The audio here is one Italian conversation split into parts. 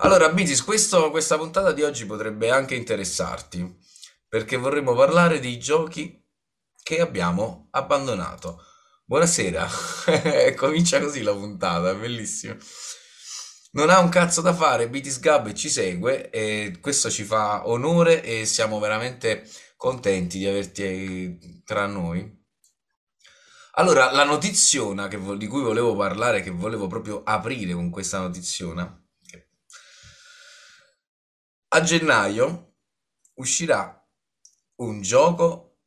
Allora, Bitis, questo- questa puntata di oggi potrebbe anche interessarti, perché vorremmo parlare dei giochi che abbiamo abbandonato. Buonasera, comincia così la puntata, è bellissimo. Non ha un cazzo da fare, Bitis Gab ci segue e questo ci fa onore e siamo veramente contenti di averti tra noi. Allora, la notiziona che di cui volevo parlare, che volevo proprio aprire con questa notiziona, a gennaio uscirà un gioco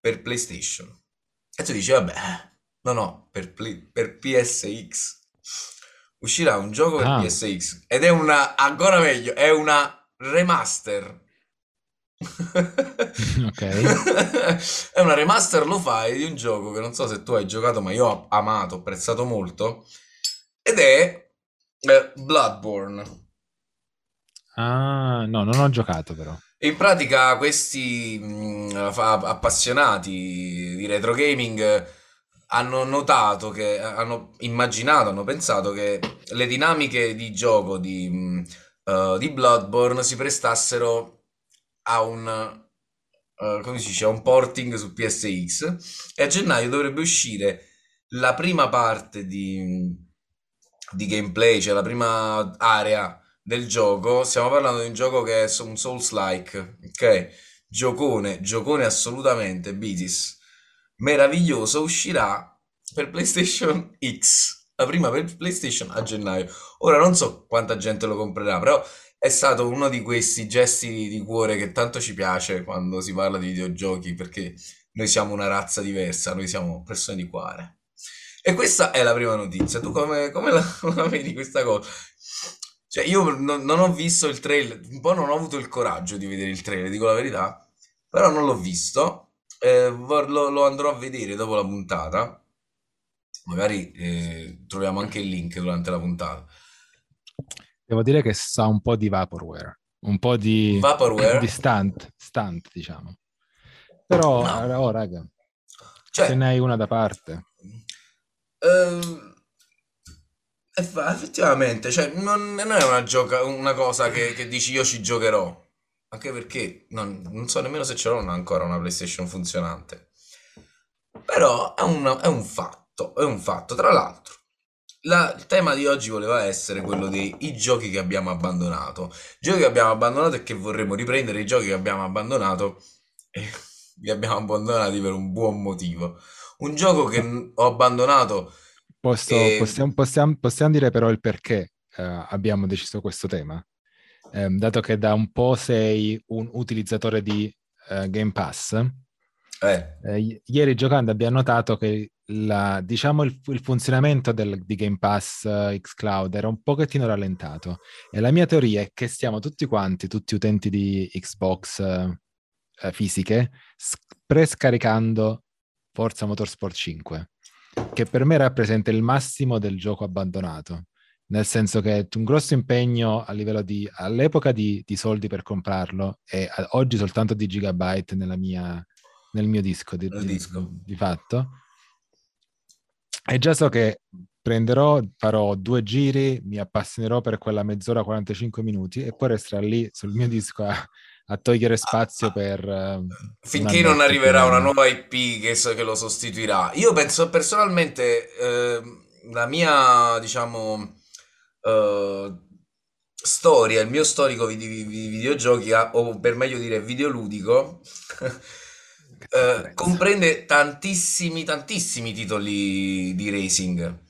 per PlayStation. E tu dici, vabbè, no, no, per, Play- per PSX. Uscirà un gioco per Ah, PSX ed è una, ancora meglio, è una remaster. ok. È una remaster lo-fi di un gioco che non so se tu hai giocato, ma io ho amato, ho apprezzato molto. Ed è eh, Bloodborne. Ah, no, non ho giocato però. In pratica questi mh, fa- appassionati di retro gaming hanno notato che, hanno immaginato, hanno pensato che le dinamiche di gioco di, mh, eh, di Bloodborne si prestassero a un, eh, come si dice, a un porting su PSX e a gennaio dovrebbe uscire la prima parte di, di gameplay, cioè la prima area del gioco, stiamo parlando di un gioco che è un Souls-like, ok? Giocone, giocone assolutamente, Bitis. Meraviglioso, uscirà per PlayStation X, la prima per PlayStation a gennaio. Ora non so quanta gente lo comprerà, però è stato uno di questi gesti di cuore che tanto ci piace quando si parla di videogiochi, perché noi siamo una razza diversa, noi siamo persone di cuore. E questa è la prima notizia. Tu come, come la, la vedi questa cosa? Cioè, io non, non ho visto il trailer, un po' non ho avuto il coraggio di vedere il trailer, dico la verità, però non l'ho visto. Eh, vor- lo, lo andrò a vedere dopo la puntata. Magari eh, troviamo anche il link durante la puntata. Devo dire che sa un po' di vaporware, un po' di, Vaporware? di stunt, stunt, diciamo. Però, No. oh, raga, se Cioè, ne hai una da parte. fa- effettivamente, cioè, non, non è una, gioca- una cosa che, che dici io ci giocherò. Anche perché non, non so nemmeno se ce l'ho ancora una PlayStation funzionante. Però è un, è un fatto, è un fatto. Tra l'altro, la- il tema di oggi voleva essere quello dei giochi che abbiamo abbandonato. Giochi che abbiamo abbandonato e che vorremmo riprendere, i giochi che abbiamo abbandonato e li abbiamo abbandonati per un buon motivo. Un gioco che ho abbandonato Posso- e... possiamo, possiamo- possiamo dire però il perché eh, abbiamo deciso questo tema? Ehm, dato che da un po' sei un utilizzatore di eh, Game Pass, Eh, eh, ieri giocando abbiamo notato che la- diciamo il, il funzionamento del- di Game Pass eh, xCloud era un pochettino rallentato. E la mia teoria è che stiamo tutti quanti, tutti utenti di Xbox eh, eh, fisiche, s- prescaricando Forza Motorsport 5, che per me rappresenta il massimo del gioco abbandonato. Nel senso che è un grosso impegno a livello di, all'epoca di, di soldi per comprarlo e a- oggi soltanto di gigabyte nella mia, nel mio disco di, di- disco. di fatto. E già so che prenderò, farò due giri, mi appassionerò per quella mezz'ora, 45 minuti e poi resterà lì sul mio disco a, a togliere Ah, spazio ah, per eh, un finché non arriverà una nuova IP che, che lo sostituirà. Io penso personalmente, ehm, la mia, diciamo, eh, storia, il mio storico di, di- di videogiochi, o per meglio dire videoludico, eh, comprende tantissimi, tantissimi titoli di racing.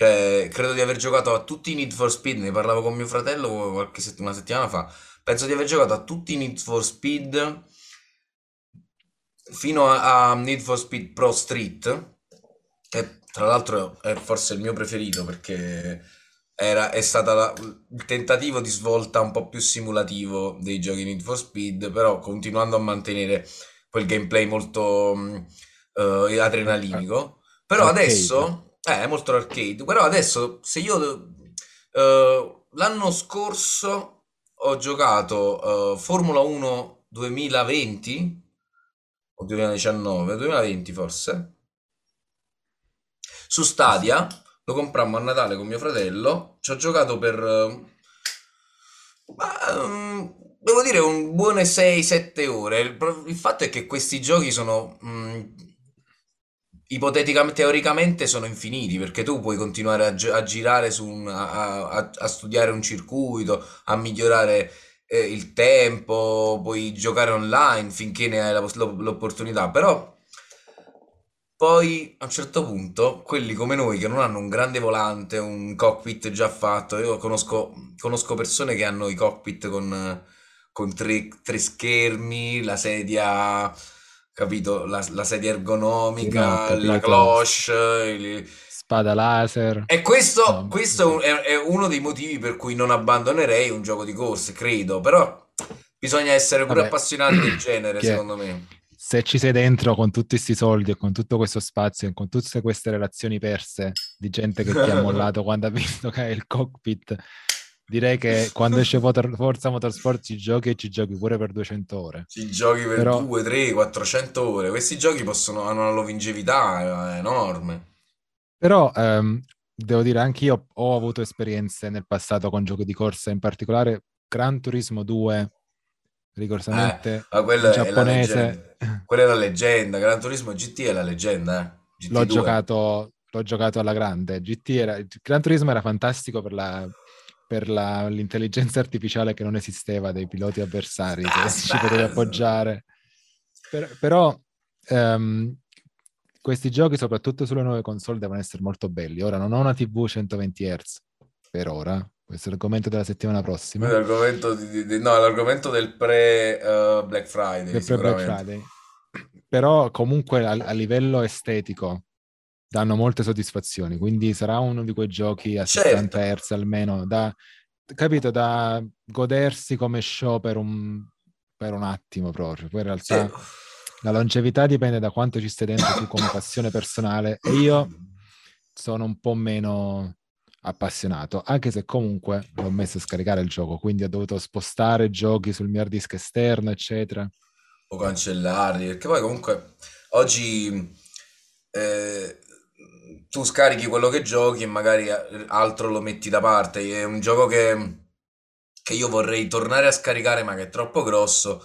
Cioè, credo di aver giocato a tutti i Need for Speed, ne parlavo con mio fratello qualche sett- una settimana fa. Penso di aver giocato a tutti i Need for Speed fino a, a Need for Speed Pro Street, che tra l'altro è forse il mio preferito perché era, è stato il tentativo di svolta un po' più simulativo dei giochi Need for Speed, però continuando a mantenere quel gameplay molto ar- adrenalinico. Però arcade. adesso eh, è molto arcade. Però adesso, se io eh, l'anno scorso ho giocato eh, Formula 1 2020 o 2019, 2020 forse, su. Stadia, lo comprammo a Natale con mio fratello, ci ho giocato per Ma, mm, devo dire un buone 6-7 ore. Il, il fatto è che questi giochi sono mm, ipoteticamente, teoricamente sono infiniti perché tu puoi continuare a, a girare su un- a, a- a studiare un circuito, a migliorare eh, il tempo, puoi giocare online finché ne hai l'opportunità. Però poi a un certo punto, quelli come noi che non hanno un grande volante, un cockpit già fatto, io conosco, conosco persone che hanno i cockpit con, con tre, tre schermi, la sedia, capito, la, la sedia Sì, no, ergonomica, la cloche. il- Spada laser. E questo, No, questo è, un- è- è uno dei motivi per cui non abbandonerei un gioco di corse, credo, però bisogna essere pure Vabbè, appassionati del genere, che secondo me. se ci sei dentro con tutti questi soldi e con tutto questo spazio e con tutte queste relazioni perse di gente che ti ha mollato quando ha visto che hai il cockpit, direi che quando esce Forza Motorsport ci giochi e ci giochi pure per 200 ore. Ci giochi per Però 2, 3, 400 ore. Questi giochi possono, hanno una longevità eh, enorme. Però ehm, devo dire, anche io ho avuto esperienze nel passato con giochi di corsa, in particolare Gran Turismo 2, Eh, rigorosamente ma quella in è giapponese. Quella è la leggenda. Gran Turismo GT è la leggenda, eh. L'ho GT2. giocato, l'ho giocato alla grande. GT era, Gran Turismo era fantastico per la, per la- l'intelligenza artificiale che non esisteva dei piloti avversari che ci potevi Aspetta. appoggiare. Per- però ehm, questi giochi, soprattutto sulle nuove console, devono essere molto belli. Ora non ho una TV 120 Hz per ora, questo è l'argomento della settimana prossima, l'argomento di- di- no, l'argomento del pre eh, Black Friday, pre-Black. Friday. Però comunque a, a livello estetico danno molte soddisfazioni, quindi sarà uno di quei giochi a 60 Certo. Hz almeno, da, capito, da godersi come show per un, per un attimo proprio. Poi in Sì. realtà la longevità dipende da quanto ci stai dentro tu come passione personale e io sono un po' meno appassionato, anche se comunque l'ho messo a scaricare il gioco, quindi ho dovuto spostare giochi sul mio hard disk esterno, eccetera. o cancellarli, perché poi comunque oggi eh, tu scarichi quello che giochi e magari eh, altro lo metti da parte. È un gioco che, che io vorrei tornare a scaricare, ma che è troppo grosso.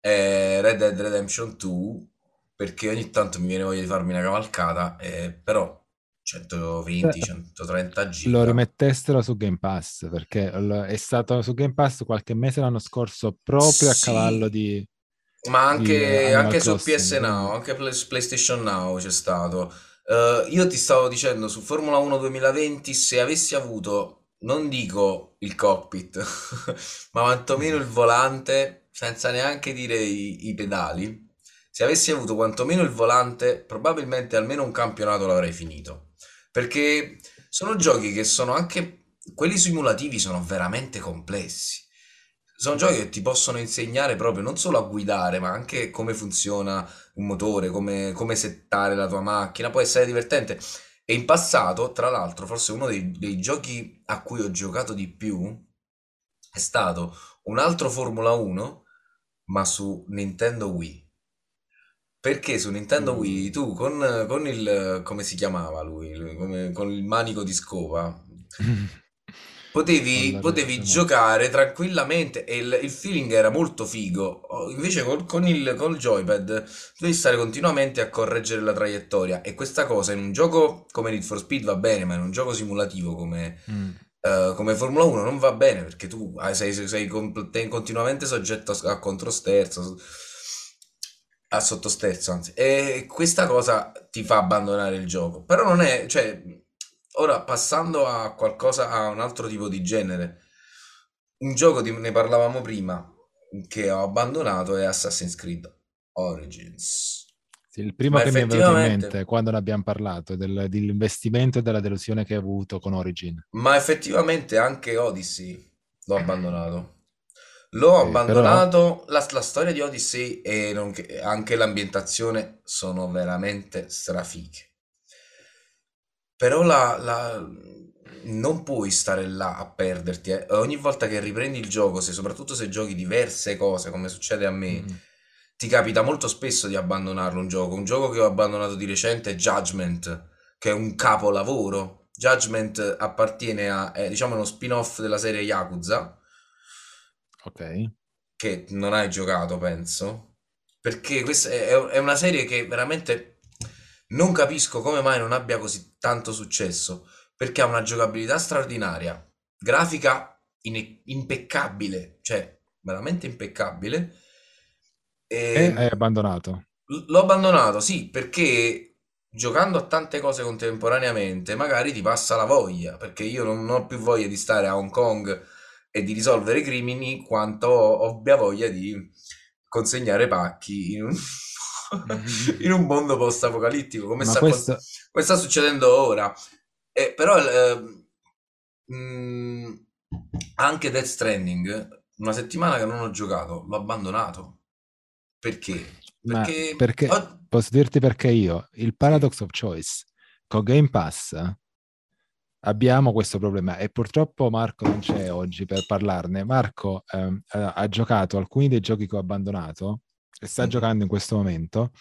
È Red Dead Redemption 2, perché ogni tanto mi viene voglia di farmi una cavalcata, eh, però 120, 130 Lo giga. rimettessero su Game Pass perché è stato su Game Pass qualche mese l'anno scorso proprio a cavallo di, ma di anche, Animal anche su. PS Now, anche PlayStation Now c'è stato. Eh, io ti stavo dicendo su Formula 1 2020, se avessi avuto, non dico il cockpit, ma quantomeno il volante, senza neanche dire i, i pedali, se avessi avuto quantomeno il volante, probabilmente almeno un campionato l'avrei finito. Perché sono giochi che sono anche, quelli simulativi sono veramente complessi. Sono giochi che ti possono insegnare proprio non solo a guidare, ma anche come funziona un motore, come, come settare la tua macchina. Può essere divertente. E in passato, tra l'altro, forse uno dei, dei giochi a cui ho giocato di più è stato un altro Formula 1, ma su Nintendo Wii. Perché su Nintendo Wii Mm. tu con, con il, come si chiamava lui, Lui come- con il manico di scopa, potevi, potevi giocare tranquillamente e il, il feeling era molto figo. Oh, Invece col, con il, col joypad devi stare continuamente a correggere la traiettoria e questa cosa in un gioco come Need for Speed va bene, ma in un gioco simulativo come, Mm. eh, come Formula 1 non va bene perché tu hai- sei, sei- sei continuamente soggetto a, a controsterzo, a sottosterzo, anzi, e questa cosa ti fa abbandonare il gioco. Però non è, cioè, ora passando a qualcosa, a un altro tipo di genere, un gioco di, ne parlavamo prima che ho abbandonato è Assassin's Creed Origins. Sì, il primo Ma che mi è venuto in mente quando ne abbiamo parlato del- dell'investimento e della delusione che hai avuto con Origin. ma effettivamente anche Odyssey l'ho abbandonato. L'ho Sì, però abbandonato, la, la storia di Odyssey e nonché- anche l'ambientazione sono veramente strafighe. Però la, la- non puoi stare là a perderti. eh. Ogni volta che riprendi il gioco, se, soprattutto se giochi diverse cose, come succede a me, mm, ti capita molto spesso di abbandonarlo un gioco. Un gioco che ho abbandonato di recente è Judgment, che è un capolavoro. Judgment appartiene a, è, diciamo, uno spin-off della serie Yakuza. Ok. che non hai giocato, penso, perché questa è, è una serie che veramente non capisco come mai non abbia così tanto successo, perché ha una giocabilità straordinaria, grafica in- impeccabile, cioè veramente impeccabile. E hai E abbandonato. l- l'ho abbandonato, sì, perché giocando a tante cose contemporaneamente magari ti passa la voglia, perché io non ho più voglia di stare a Hong Kong e di risolvere crimini quanto ho abbia voglia di consegnare pacchi in un, in un mondo post-apocalittico, come sta, questo, come sta succedendo ora. Eh, però ehm, mm, anche Death Stranding, una settimana che non ho giocato, l'ho abbandonato. Perché? Perché perché, ho- posso dirti perché io, il paradox of choice, con Game Pass abbiamo questo problema e purtroppo Marco non c'è oggi per parlarne. Marco ehm, ha giocato alcuni dei giochi che ho abbandonato e sta mhm. giocando in questo momento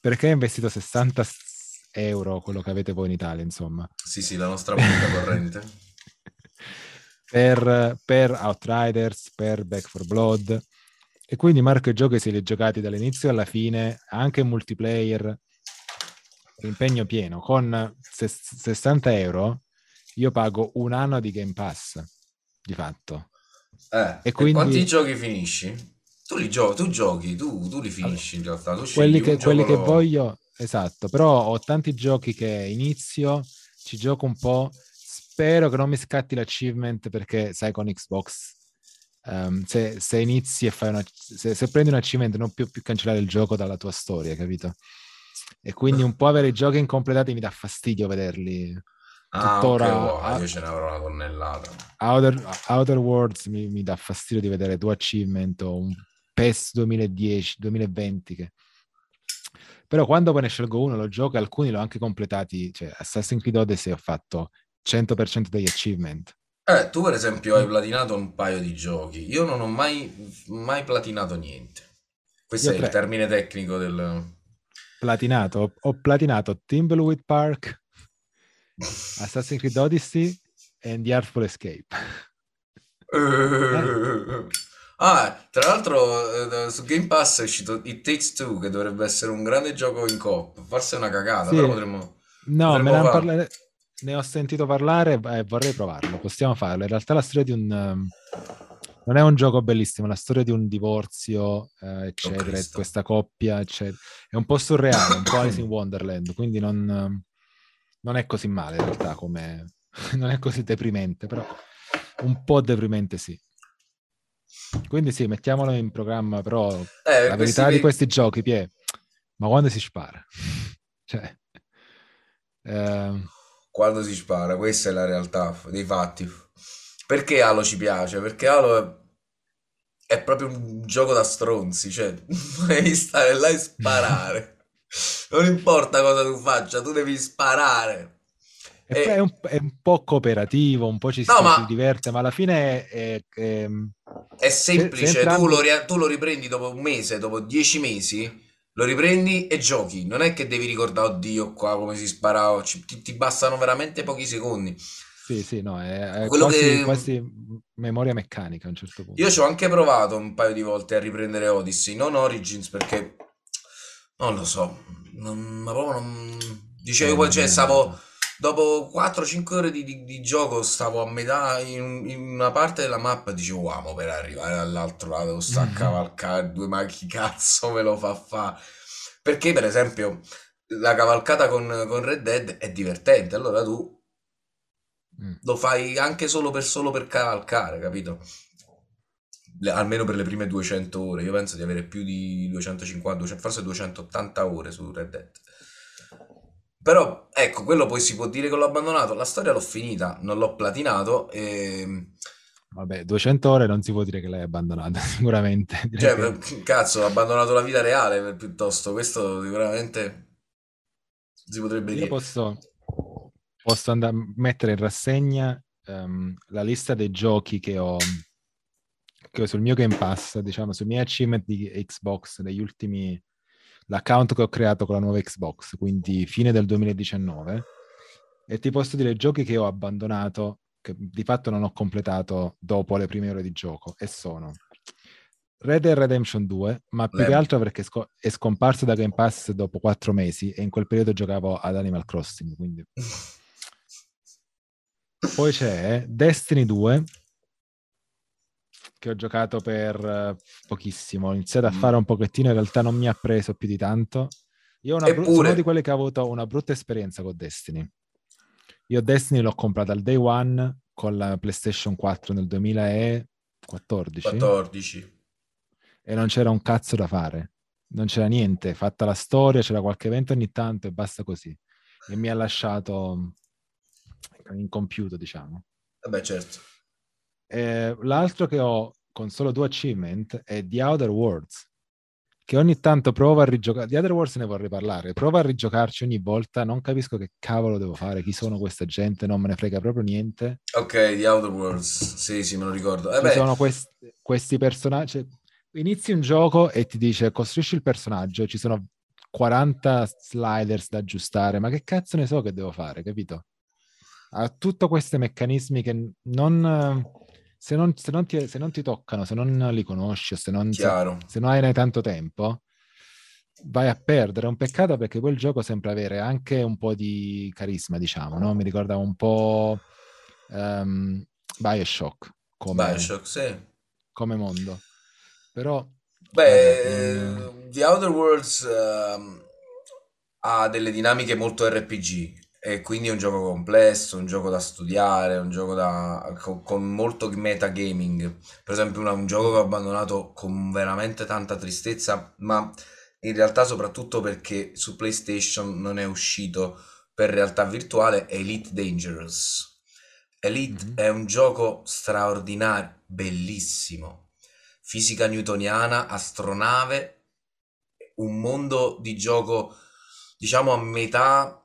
perché ha investito 60 s- euro, quello che avete voi in Italia, insomma, Sì, sì, la nostra moneta corrente. per, per Outriders, per Back 4 Blood. E quindi Marco i giochi se li giocati dall'inizio alla fine, anche in multiplayer, impegno pieno. Con ses- 60 euro io pago un anno di Game Pass, di fatto. Eh, E e quanti quindi giochi finisci? Tu li giochi, tu giochi, tu, tu li finisci in realtà, tu quelli che, quelli che lo... voglio, esatto, però ho tanti giochi che inizio, ci gioco un po', spero che non mi scatti l'achievement perché sai con Xbox ehm, se, se inizi e fai una, se, se prendi un achievement non puoi più cancellare il gioco dalla tua storia, capito? E quindi un po' avere i giochi incompletati mi dà fastidio vederli. Ah, Tuttora wow, a- io ce ne avrò una tonnellata. Outer, Outer Worlds mi, mi dà fastidio di vedere due achievement o un PES 2010, 2020 che... Però quando poi ne scelgo uno lo gioco alcuni l'ho anche completati, cioè Assassin's Creed Odyssey ho fatto 100% degli achievement. Eh, tu per esempio hai platinato un paio di giochi, io non ho mai, mai platinato niente. Questo Io è il tre, termine tecnico del... platinato, ho, platinato Thimbleweed Park, Assassin's Creed Odyssey e The Artful Escape. Eh, Ah, tra l'altro eh, su Game Pass è uscito It Takes Two, che dovrebbe essere un grande gioco in coop. Forse è una cagata, però sì, potremmo, no, me potremmo ne, han farlo. parla- ne ho sentito parlare e vorrei provarlo, possiamo farlo. In realtà la storia di un... um, non è un gioco bellissimo, è la storia di un divorzio, eh, Oh eccetera, e Cristo. questa coppia, eccetera. È un po' surreale, un po' Alice in Wonderland, quindi non, um, non è così male in realtà, come... non è così deprimente, però un po' deprimente sì. Quindi sì, mettiamolo in programma, però Eh, la questi verità di qui... questi giochi, Pie, ma quando si spara? Cioè, ehm, Quando si spara, questa è la realtà dei fatti. Perché Halo ci piace? Perché Halo è, è proprio un gioco da stronzi, cioè devi stare là e sparare. Non importa cosa tu faccia, tu devi sparare. e poi è E un, è un po' cooperativo, un po' ci, no, sta- ma si diverte, ma alla fine è, è- ehm, è se, se semplice, tu lo, ri- tu lo riprendi dopo un mese, dopo dieci mesi, lo riprendi e giochi. Non è che devi ricordare, oddio, qua come si sparava, ci- ti, ti bastano veramente pochi secondi. Sì, sì, no, è, è Quello quasi, che quasi memoria meccanica a un certo io punto. ci ho anche provato un paio di volte a riprendere Odyssey, non Origins perché non lo so, non, ma proprio non... Dicevo Eh, poi, non cioè, è stavo. Dopo 4-5 ore di, di- di gioco, stavo a metà in, in una parte della mappa e dicevo, wow, per arrivare dall'altro lato sta a cavalcare due, ma chi cazzo me lo fa fa? Perché, per esempio, la cavalcata con, con Red Dead è divertente, allora tu Mm. lo fai anche solo per, solo per cavalcare, capito? Le- almeno per le prime 200 ore. Io penso di avere più di 250, 200, forse 280 ore su Red Dead. Però, ecco, quello poi si può dire che l'ho abbandonato. La storia l'ho finita, non l'ho platinato. E... Vabbè, 200 ore non si può dire che l'hai abbandonata, sicuramente. Direi Cioè, che cazzo, ho abbandonato la vita reale piuttosto. Questo sicuramente si potrebbe io dire. posso, posso andare, mettere in rassegna ehm, la lista dei giochi che ho, che ho sul mio Game Pass, diciamo, sui miei achievement di Xbox degli ultimi, l'account che ho creato con la nuova Xbox, quindi fine del 2019, e ti posso dire giochi che ho abbandonato, che di fatto non ho completato dopo le prime ore di gioco, e sono Red Dead Redemption 2, ma più Lem. che altro perché sco- è scomparso da Game Pass dopo quattro mesi e in quel periodo giocavo ad Animal Crossing, quindi... Poi c'è Destiny 2, che ho giocato per eh, pochissimo. Ho iniziato a Mm. fare un pochettino, in realtà non mi ha preso più di tanto. Io ho una bru- Eppure- sono uno di quelli che ha avuto una brutta esperienza con Destiny. Io Destiny l'ho comprato al day one con la PlayStation 4 nel 2014 14. e non c'era un cazzo da fare. Non c'era niente, fatta la storia, c'era qualche evento ogni tanto e basta così. E mi ha lasciato incompiuto, diciamo. Vabbè, certo. Eh, l'altro che ho con solo due achievement è The Outer Worlds, che ogni tanto provo a rigiocare. The Outer Worlds ne vorrei parlare. Provo a rigiocarci ogni volta, non capisco che cavolo devo fare, chi sono questa gente, non me ne frega proprio niente. Ok, The Outer Worlds. Sì, sì, me lo ricordo. Eh sono quest- questi personaggi. cioè, inizi un gioco e ti dice costruisci il personaggio, ci sono 40 sliders da aggiustare, ma che cazzo ne so che devo fare, capito? Ha tutti questi meccanismi che non... Se non, se non ti, se non ti toccano, se non li conosci se non, se, se non hai ne tanto tempo, vai a perdere. È un peccato perché quel gioco sembra avere anche un po' di carisma, diciamo, no? Mi ricorda un po' ehm, Bioshock come, Bioshock, sì. come mondo. Però Beh, eh, The Outer Worlds ehm, ha delle dinamiche molto RPG e quindi è un gioco complesso, un gioco da studiare, un gioco da, con, con molto metagaming. Per esempio, una- un gioco che ho abbandonato con veramente tanta tristezza, ma in realtà soprattutto perché su PlayStation non è uscito per realtà virtuale, è Elite Dangerous. Elite Mhm. è un gioco straordinario, bellissimo fisica newtoniana, astronave, un mondo di gioco, diciamo, a metà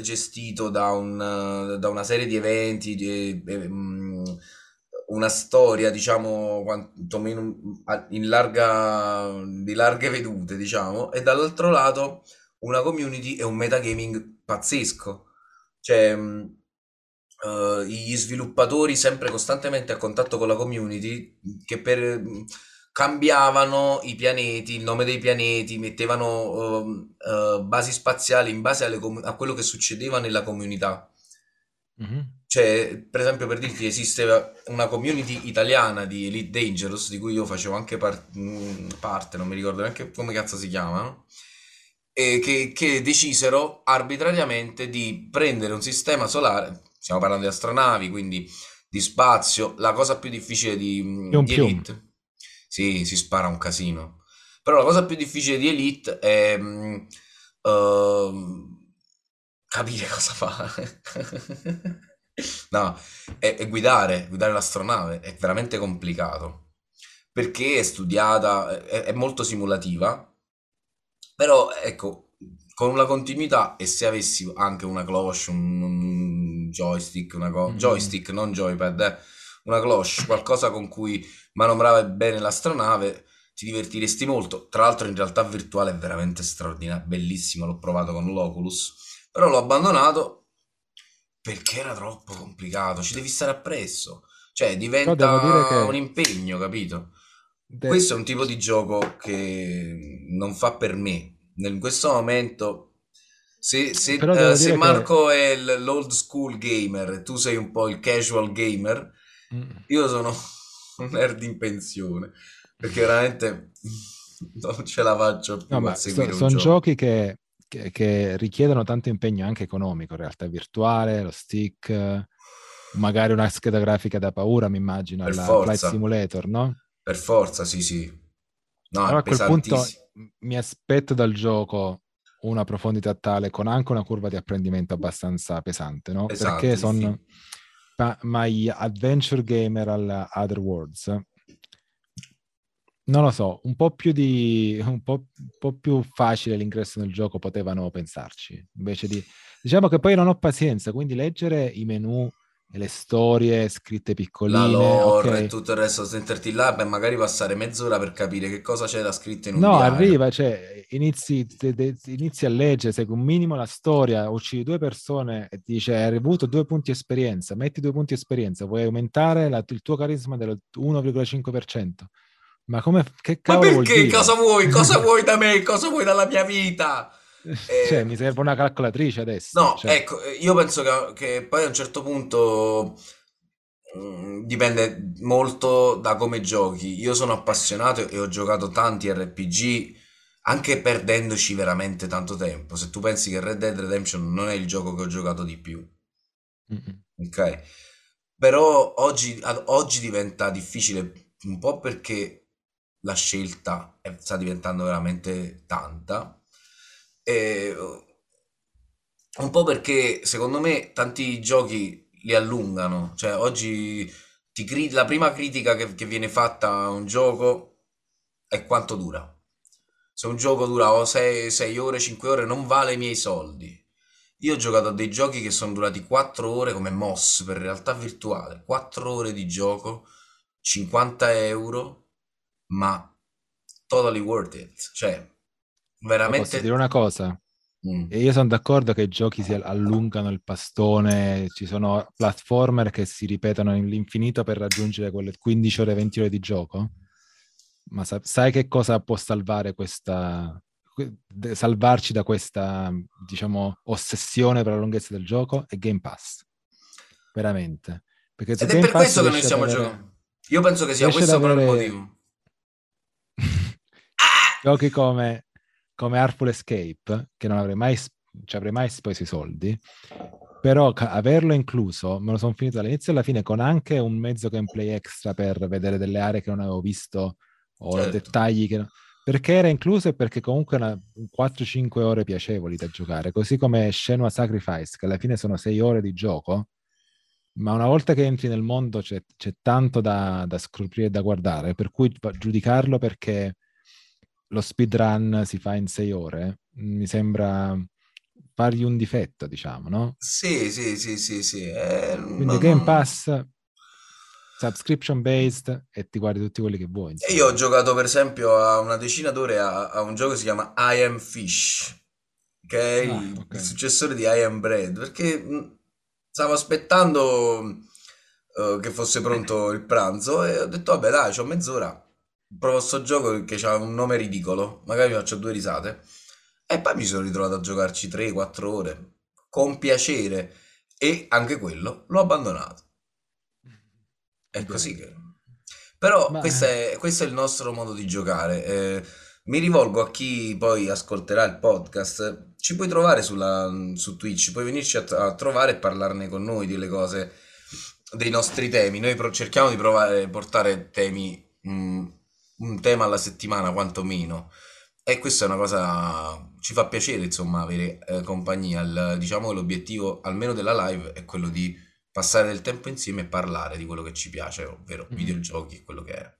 gestito da, un, da una serie di eventi, di, eh, mm, una storia, diciamo, quantomeno in larga, di larghe vedute, diciamo, e dall'altro lato una community e un metagaming pazzesco. Cioè, mm, eh, gli sviluppatori sempre costantemente a contatto con la community che per, mm, cambiavano i pianeti, il nome dei pianeti, mettevano ehm, eh, basi spaziali in base com- a quello che succedeva nella comunità. Mhm. Cioè, per esempio, per dirti, esisteva una community italiana di Elite Dangerous, di cui io facevo anche par- mh, parte, non mi ricordo neanche come cazzo si chiamano, e che, che decisero arbitrariamente di prendere un sistema solare, stiamo parlando di astronavi, quindi di spazio, la cosa più difficile di, Pium di pium. Sì, si spara un casino. Però la cosa più difficile di Elite è mh, ehm, capire cosa fare. No, è, è guidare, guidare l'astronave è veramente complicato perché è studiata, è, è molto simulativa, però ecco, con una continuità e se avessi anche una cloche, un, un joystick, una co- Mm. joystick, non joypad, eh, una cloche, qualcosa con cui manovrare bene l'astronave, ti divertiresti molto. Tra l'altro in realtà virtuale è veramente straordinario, bellissimo, l'ho provato con l'Oculus, però l'ho abbandonato perché era troppo complicato, ci devi stare appresso. Cioè, diventa che- un impegno, capito? De- Questo è un tipo di gioco che non fa per me. In questo momento, se, se, devo se dire che- Marco è l'old school gamer e tu sei un po' il casual gamer. Io sono un nerd in pensione. Perché veramente non ce la faccio più No, ma a seguire un sono giochi che, che- che richiedono tanto impegno anche economico, in realtà virtuale, lo stick, magari una scheda grafica da paura, mi immagino, Per alla forza. Flight Simulator, no? Per forza, sì, sì. No, Allora a quel punto mi aspetto dal gioco una profondità tale con anche una curva di apprendimento abbastanza pesante, no? Esatto, Perché sono difficile. Gli adventure gamer alla Other Worlds. Non lo so, un po' più di un po', un po' più facile l'ingresso nel gioco potevano pensarci, invece di diciamo che poi non ho pazienza, quindi leggere i menu e le storie scritte La piccoline, lore ok. e tutto il resto, sentirti là e magari passare mezz'ora per capire che cosa c'è da scritto in un No, diario. arriva, cioè, inizi, te- te- inizi a leggere, segui un minimo la storia, uccidi due persone e dice hai avuto due punti esperienza, metti due punti esperienza, vuoi aumentare la- il tuo carisma dello 1,5%, Ma come che Ma cavolo vuol perché? Cosa vuoi? Cosa vuoi da me? Cosa vuoi dalla mia vita? Cioè, Eh, mi serve una calcolatrice adesso. No, cioè. ecco, eh, io penso che, che poi a un certo punto mm, dipende molto da come giochi. Io sono appassionato e ho giocato tanti RPG anche perdendoci veramente tanto tempo. Se tu pensi che Red Dead Redemption non è il gioco che ho giocato di più, Mm-mm. ok? Però oggi, ad oggi diventa difficile un po' perché la scelta è- sta diventando veramente tanta e un po' perché secondo me tanti giochi li allungano, cioè oggi ti la prima critica che, che viene fatta a un gioco è quanto dura. Se un gioco dura 6, ore, 5 ore, non vale i miei soldi. Io ho giocato a dei giochi che sono durati 4 ore come Moss per realtà virtuale, 4 ore di gioco, 50 euro, ma totally worth it. Cioè, Ma posso dire veramente... una cosa? Mm. E io sono d'accordo che i giochi si allungano il pastone, ci sono platformer che si ripetono all'infinito per raggiungere quelle 15 ore, 20 ore di gioco. Ma sa- sai che cosa può salvare questa, salvarci da questa, diciamo, ossessione per la lunghezza del gioco? È Game Pass. Veramente. Perché Ed è Game per Pass questo che noi stiamo avere- giocando. Io penso che sia questo però il avere- motivo. giochi come, come Artful Escape, che non avrei mai, ci avrei mai speso i soldi, però ca- averlo incluso, me lo sono finito dall'inizio alla fine con anche un mezzo gameplay extra per vedere delle aree che non avevo visto o Certo. dettagli che... no- Perché era incluso e perché comunque era 4-5 ore piacevoli da giocare, così come Shenmue Sacrifice, che alla fine sono 6 ore di gioco, ma una volta che entri nel mondo c'è, c'è tanto da, da scoprire e da guardare, per cui giudicarlo perché lo speedrun si fa in 6 ore, mi sembra fargli un difetto, diciamo, no? Sì, sì, sì, sì, sì. eh, Quindi Game no. Pass, subscription based e ti guardi tutti quelli che vuoi. Insomma. io ho giocato per esempio a una decina d'ore a, a un gioco che si chiama I Am Fish, che è Ah, il, ok. il successore di I Am Bread, perché mh, stavo aspettando eh, che fosse pronto il pranzo e ho detto vabbè dai, c'ho mezz'ora, provo sto gioco che ha un nome ridicolo, magari mi faccio due risate. E poi mi sono ritrovato a giocarci 3-4 ore, con piacere, e anche quello l'ho abbandonato. È così che... Però Ma- questo è, questo è il nostro modo di giocare. Eh, mi rivolgo a chi poi ascolterà il podcast. Ci puoi trovare sulla- su Twitch, puoi venirci a, a trovare e parlarne con noi delle cose, dei nostri temi. Noi pro- cerchiamo di provare a portare temi, mm, un tema alla settimana quantomeno. E questa è una cosa, ci fa piacere insomma avere eh, compagnia. Il- diciamo che l'obiettivo almeno della live è quello di passare del tempo insieme e parlare di quello che ci piace, ovvero Mhm. videogiochi, quello che è.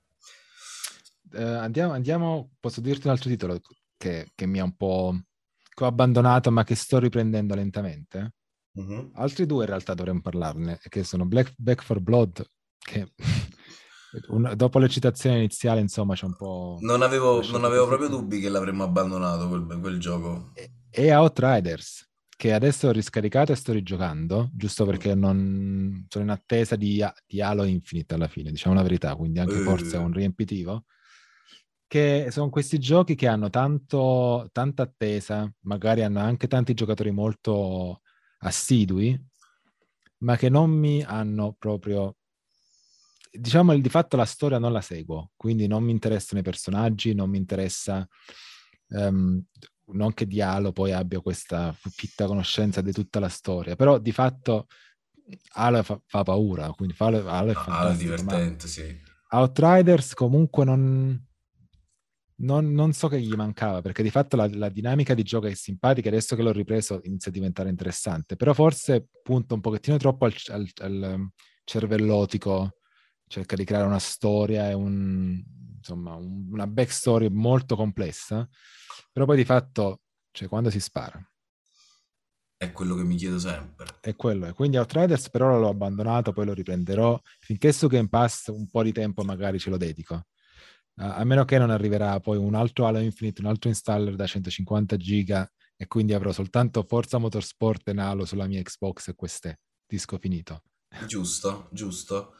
Eh, andiamo, andiamo, posso dirti un altro titolo che, che mi ha un po' ho abbandonato ma che sto riprendendo lentamente? Mhm. Altri due in realtà dovremmo parlarne, che sono Black, Back for Blood, che un- dopo l'eccitazione iniziale insomma c'è un po'... Non avevo, non avevo proprio dubbi che l'avremmo abbandonato quel, quel gioco. E- E Outriders, che adesso ho riscaricato e sto rigiocando, giusto perché non sono in attesa di, di Halo Infinite alla fine, diciamo la verità, quindi anche forse è un Eh. riempitivo. Che sono questi giochi che hanno tanto, tanta attesa, magari hanno anche tanti giocatori molto assidui, ma che non mi hanno proprio. Diciamo di fatto la storia non la seguo, quindi non mi interessano i personaggi, non mi interessa. ehm, non che di Halo poi abbia questa fitta conoscenza di tutta la storia, però di fatto Halo fa, fa paura, quindi fa- Halo, Halo è ma divertente, sì. Outriders comunque non, non, non so che gli mancava, perché di fatto la, la dinamica di gioco è simpatica, adesso che l'ho ripreso inizia a diventare interessante, però forse punta un pochettino troppo al, al- al cervellotico, cerca di creare una storia e un, insomma, un- una backstory molto complessa, però poi di fatto, cioè quando si spara, È quello che mi chiedo sempre. è quello. E quindi Outriders per ora l'ho abbandonato, poi lo riprenderò, finché su Game Pass un po' di tempo magari ce lo dedico. A a meno che non arriverà poi un altro Halo Infinite, un altro installer da 150 giga e quindi avrò soltanto Forza Motorsport e Halo sulla mia Xbox e questo è disco finito. Giusto, giusto.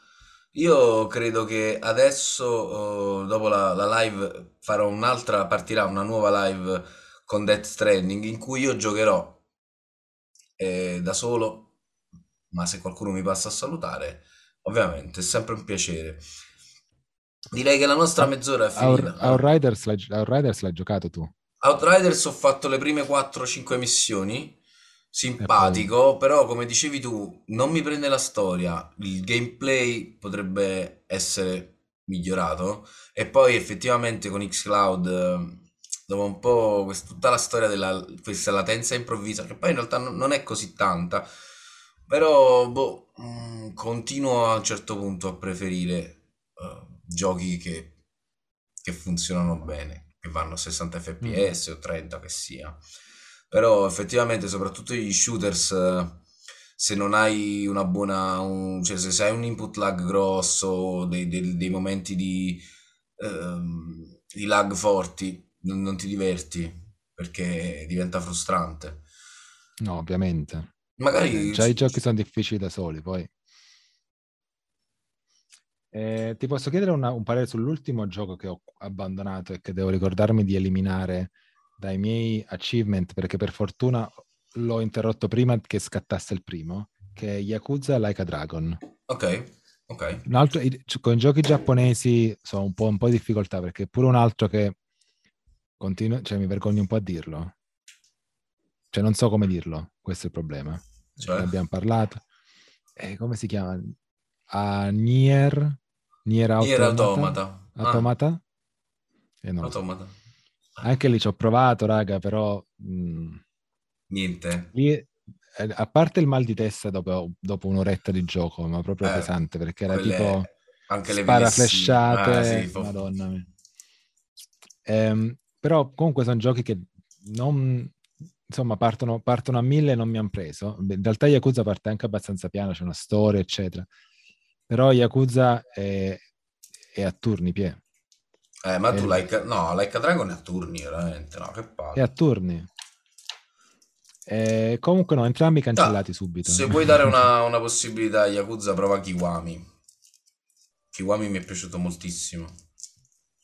Io credo che adesso, oh, dopo la, la live, farò un'altra, partirà una nuova live con Death Stranding in cui io giocherò eh, da solo, ma se qualcuno mi passa a salutare, ovviamente è sempre un piacere. Direi che la nostra mezz'ora è finita. Outriders l'hai, Outriders l'hai giocato tu? Outriders ho fatto le prime 4-5 missioni, simpatico, però come dicevi tu, non mi prende la storia, il gameplay potrebbe essere migliorato e poi effettivamente con Xcloud eh, dopo un po' quest- tutta la storia della questa latenza improvvisa, che poi in realtà non non è così tanta, però boh, mm, continuo a un certo punto a preferire eh, giochi che, che funzionano bene, che vanno a 60 Mm. fps o 30 che sia. Però effettivamente, soprattutto gli shooters, eh, se non hai una buona, un- cioè se hai un input lag grosso, dei, dei- dei momenti di, ehm, di lag forti, non, non ti diverti perché diventa frustrante. No, ovviamente. Eh, Magari... già i giochi sono difficili da soli, poi. Eh, ti posso chiedere una- un parere sull'ultimo gioco che ho abbandonato e che devo ricordarmi di eliminare dai miei achievement, perché per fortuna l'ho interrotto prima che scattasse il primo, che è Yakuza Like a Dragon. Ok, ok. Un altro, con i giochi giapponesi sono un po', un po' in difficoltà perché pure un altro che continuo, cioè mi vergogno un po' a dirlo. Cioè non so come dirlo, questo è il problema. Cioè? Ne abbiamo parlato. Eh, come si chiama? A Nier? Nier Nier Automata? Automata. Ah, Automata? Eh, non. Automata. Anche lì ci ho provato, raga, però mh, Niente. lì, eh, a parte il mal di testa dopo, dopo un'oretta di gioco, ma proprio Eh, pesante, perché era quelle- tipo anche le spara epilessie. flashate, Ah, sì, madonna mia. Ehm, però comunque sono giochi che non, insomma, partono, partono a mille e non mi hanno preso. In realtà Yakuza parte anche abbastanza piano, c'è una storia, eccetera. Però Yakuza è, è a turni, pie. Eh, ma tu Eh. like... No, Like a Dragon è a turni, veramente. No, che È palle. a turni. Eh, comunque no, entrambi cancellati Ah, subito. se vuoi dare una, una possibilità a Yakuza, prova Kiwami. Kiwami mi è piaciuto moltissimo.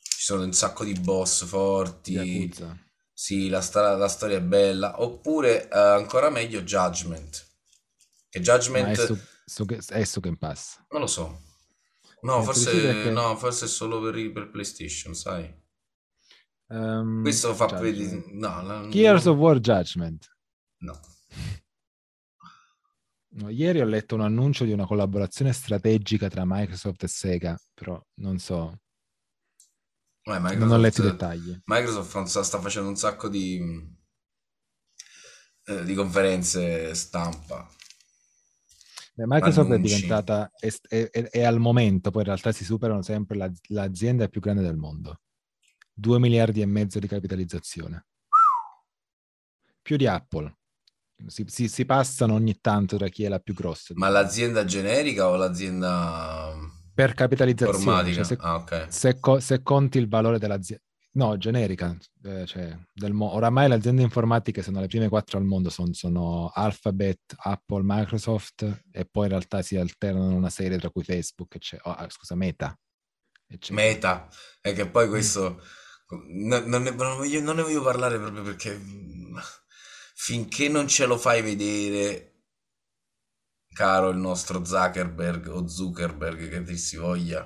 Ci sono un sacco di boss forti. Yakuza. Sì, la, sta- la storia è bella. Oppure, eh, ancora meglio, Judgment. Che Ma è Judgment... su, su, è su Game Pass. Non lo so. No, forse, no, forse solo per, per PlayStation, sai. Ehm, Questo fa vedere... No, la- Gears of War Judgment. No. No, ieri ho letto un annuncio di una collaborazione strategica tra Microsoft e Sega, però non so, Eh, non ho letto i Microsoft, dettagli. Microsoft sta facendo un sacco di, eh, di conferenze stampa. Microsoft è Annunci. diventata, è, è- è- è al momento, poi in realtà si superano sempre, la- l'azienda più grande del mondo. 2 miliardi e mezzo di capitalizzazione. Più di Apple. Si, si- si passano ogni tanto tra chi è la più grossa. Ma l'azienda generica o l'azienda Per capitalizzazione, cioè se, Ah, ok. se se conti il valore dell'azienda, no, generica, eh, cioè del mo- oramai le aziende informatiche sono le prime quattro al mondo, son- sono Alphabet, Apple, Microsoft e poi in realtà si alternano una serie tra cui Facebook, oh, ah, scusa, Meta. eccetera. Meta. E che poi Mm. questo... no- non ne, non voglio, non ne voglio parlare proprio perché finché non ce lo fai vedere, caro il nostro Zuckerberg o Zuckerberg che dir si voglia,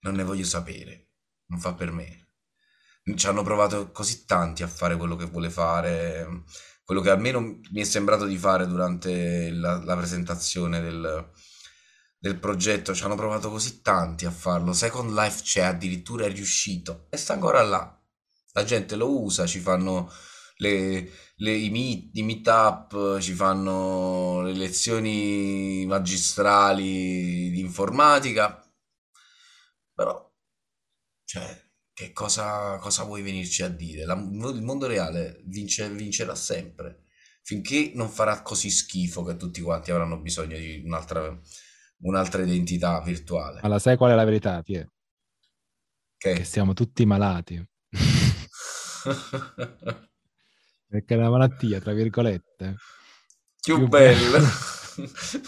non ne voglio sapere. Non fa per me. Ci hanno provato così tanti a fare quello che vuole fare, quello che almeno mi è sembrato di fare durante la, la presentazione del, del progetto. Ci hanno provato così tanti a farlo. Second Life c'è, addirittura è riuscito e sta ancora là. La gente lo usa, ci fanno le, le- i meet, i meet-up, ci fanno le lezioni magistrali di informatica. Però, cioè, che cosa, cosa vuoi venirci a dire? La- il mondo reale vince- vincerà sempre. Finché non farà così schifo che tutti quanti avranno bisogno di un'altra un'altra identità virtuale. Ma la sai qual è la verità, Pie? Che Ok? siamo tutti malati. Perché una malattia, tra virgolette. Più Più bello.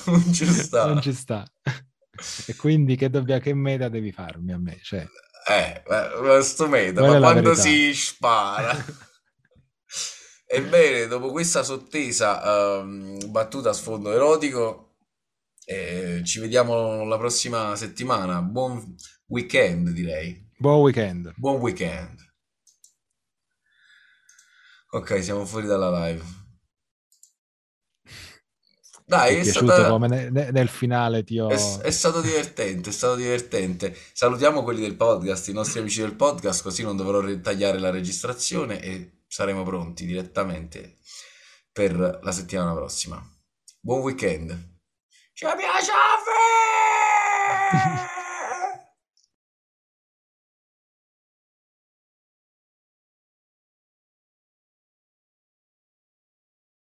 Non ci sta. Non ci sta. e quindi che, dobbia, che meta devi farmi a me? Cioè, eh, questo meta, ma quando si spara? Ebbene, dopo questa sottesa um, battuta a sfondo erotico, eh, ci vediamo la prossima settimana. Buon weekend, direi. Buon weekend. Buon weekend. Ok, siamo fuori dalla live. Dai, è, è stata... come ne, nel finale ti ho... È, è, stato divertente, è stato divertente. Salutiamo quelli del podcast, i nostri amici del podcast, così non dovrò ritagliare la registrazione e saremo pronti direttamente per la settimana prossima. Buon weekend. Ci piace a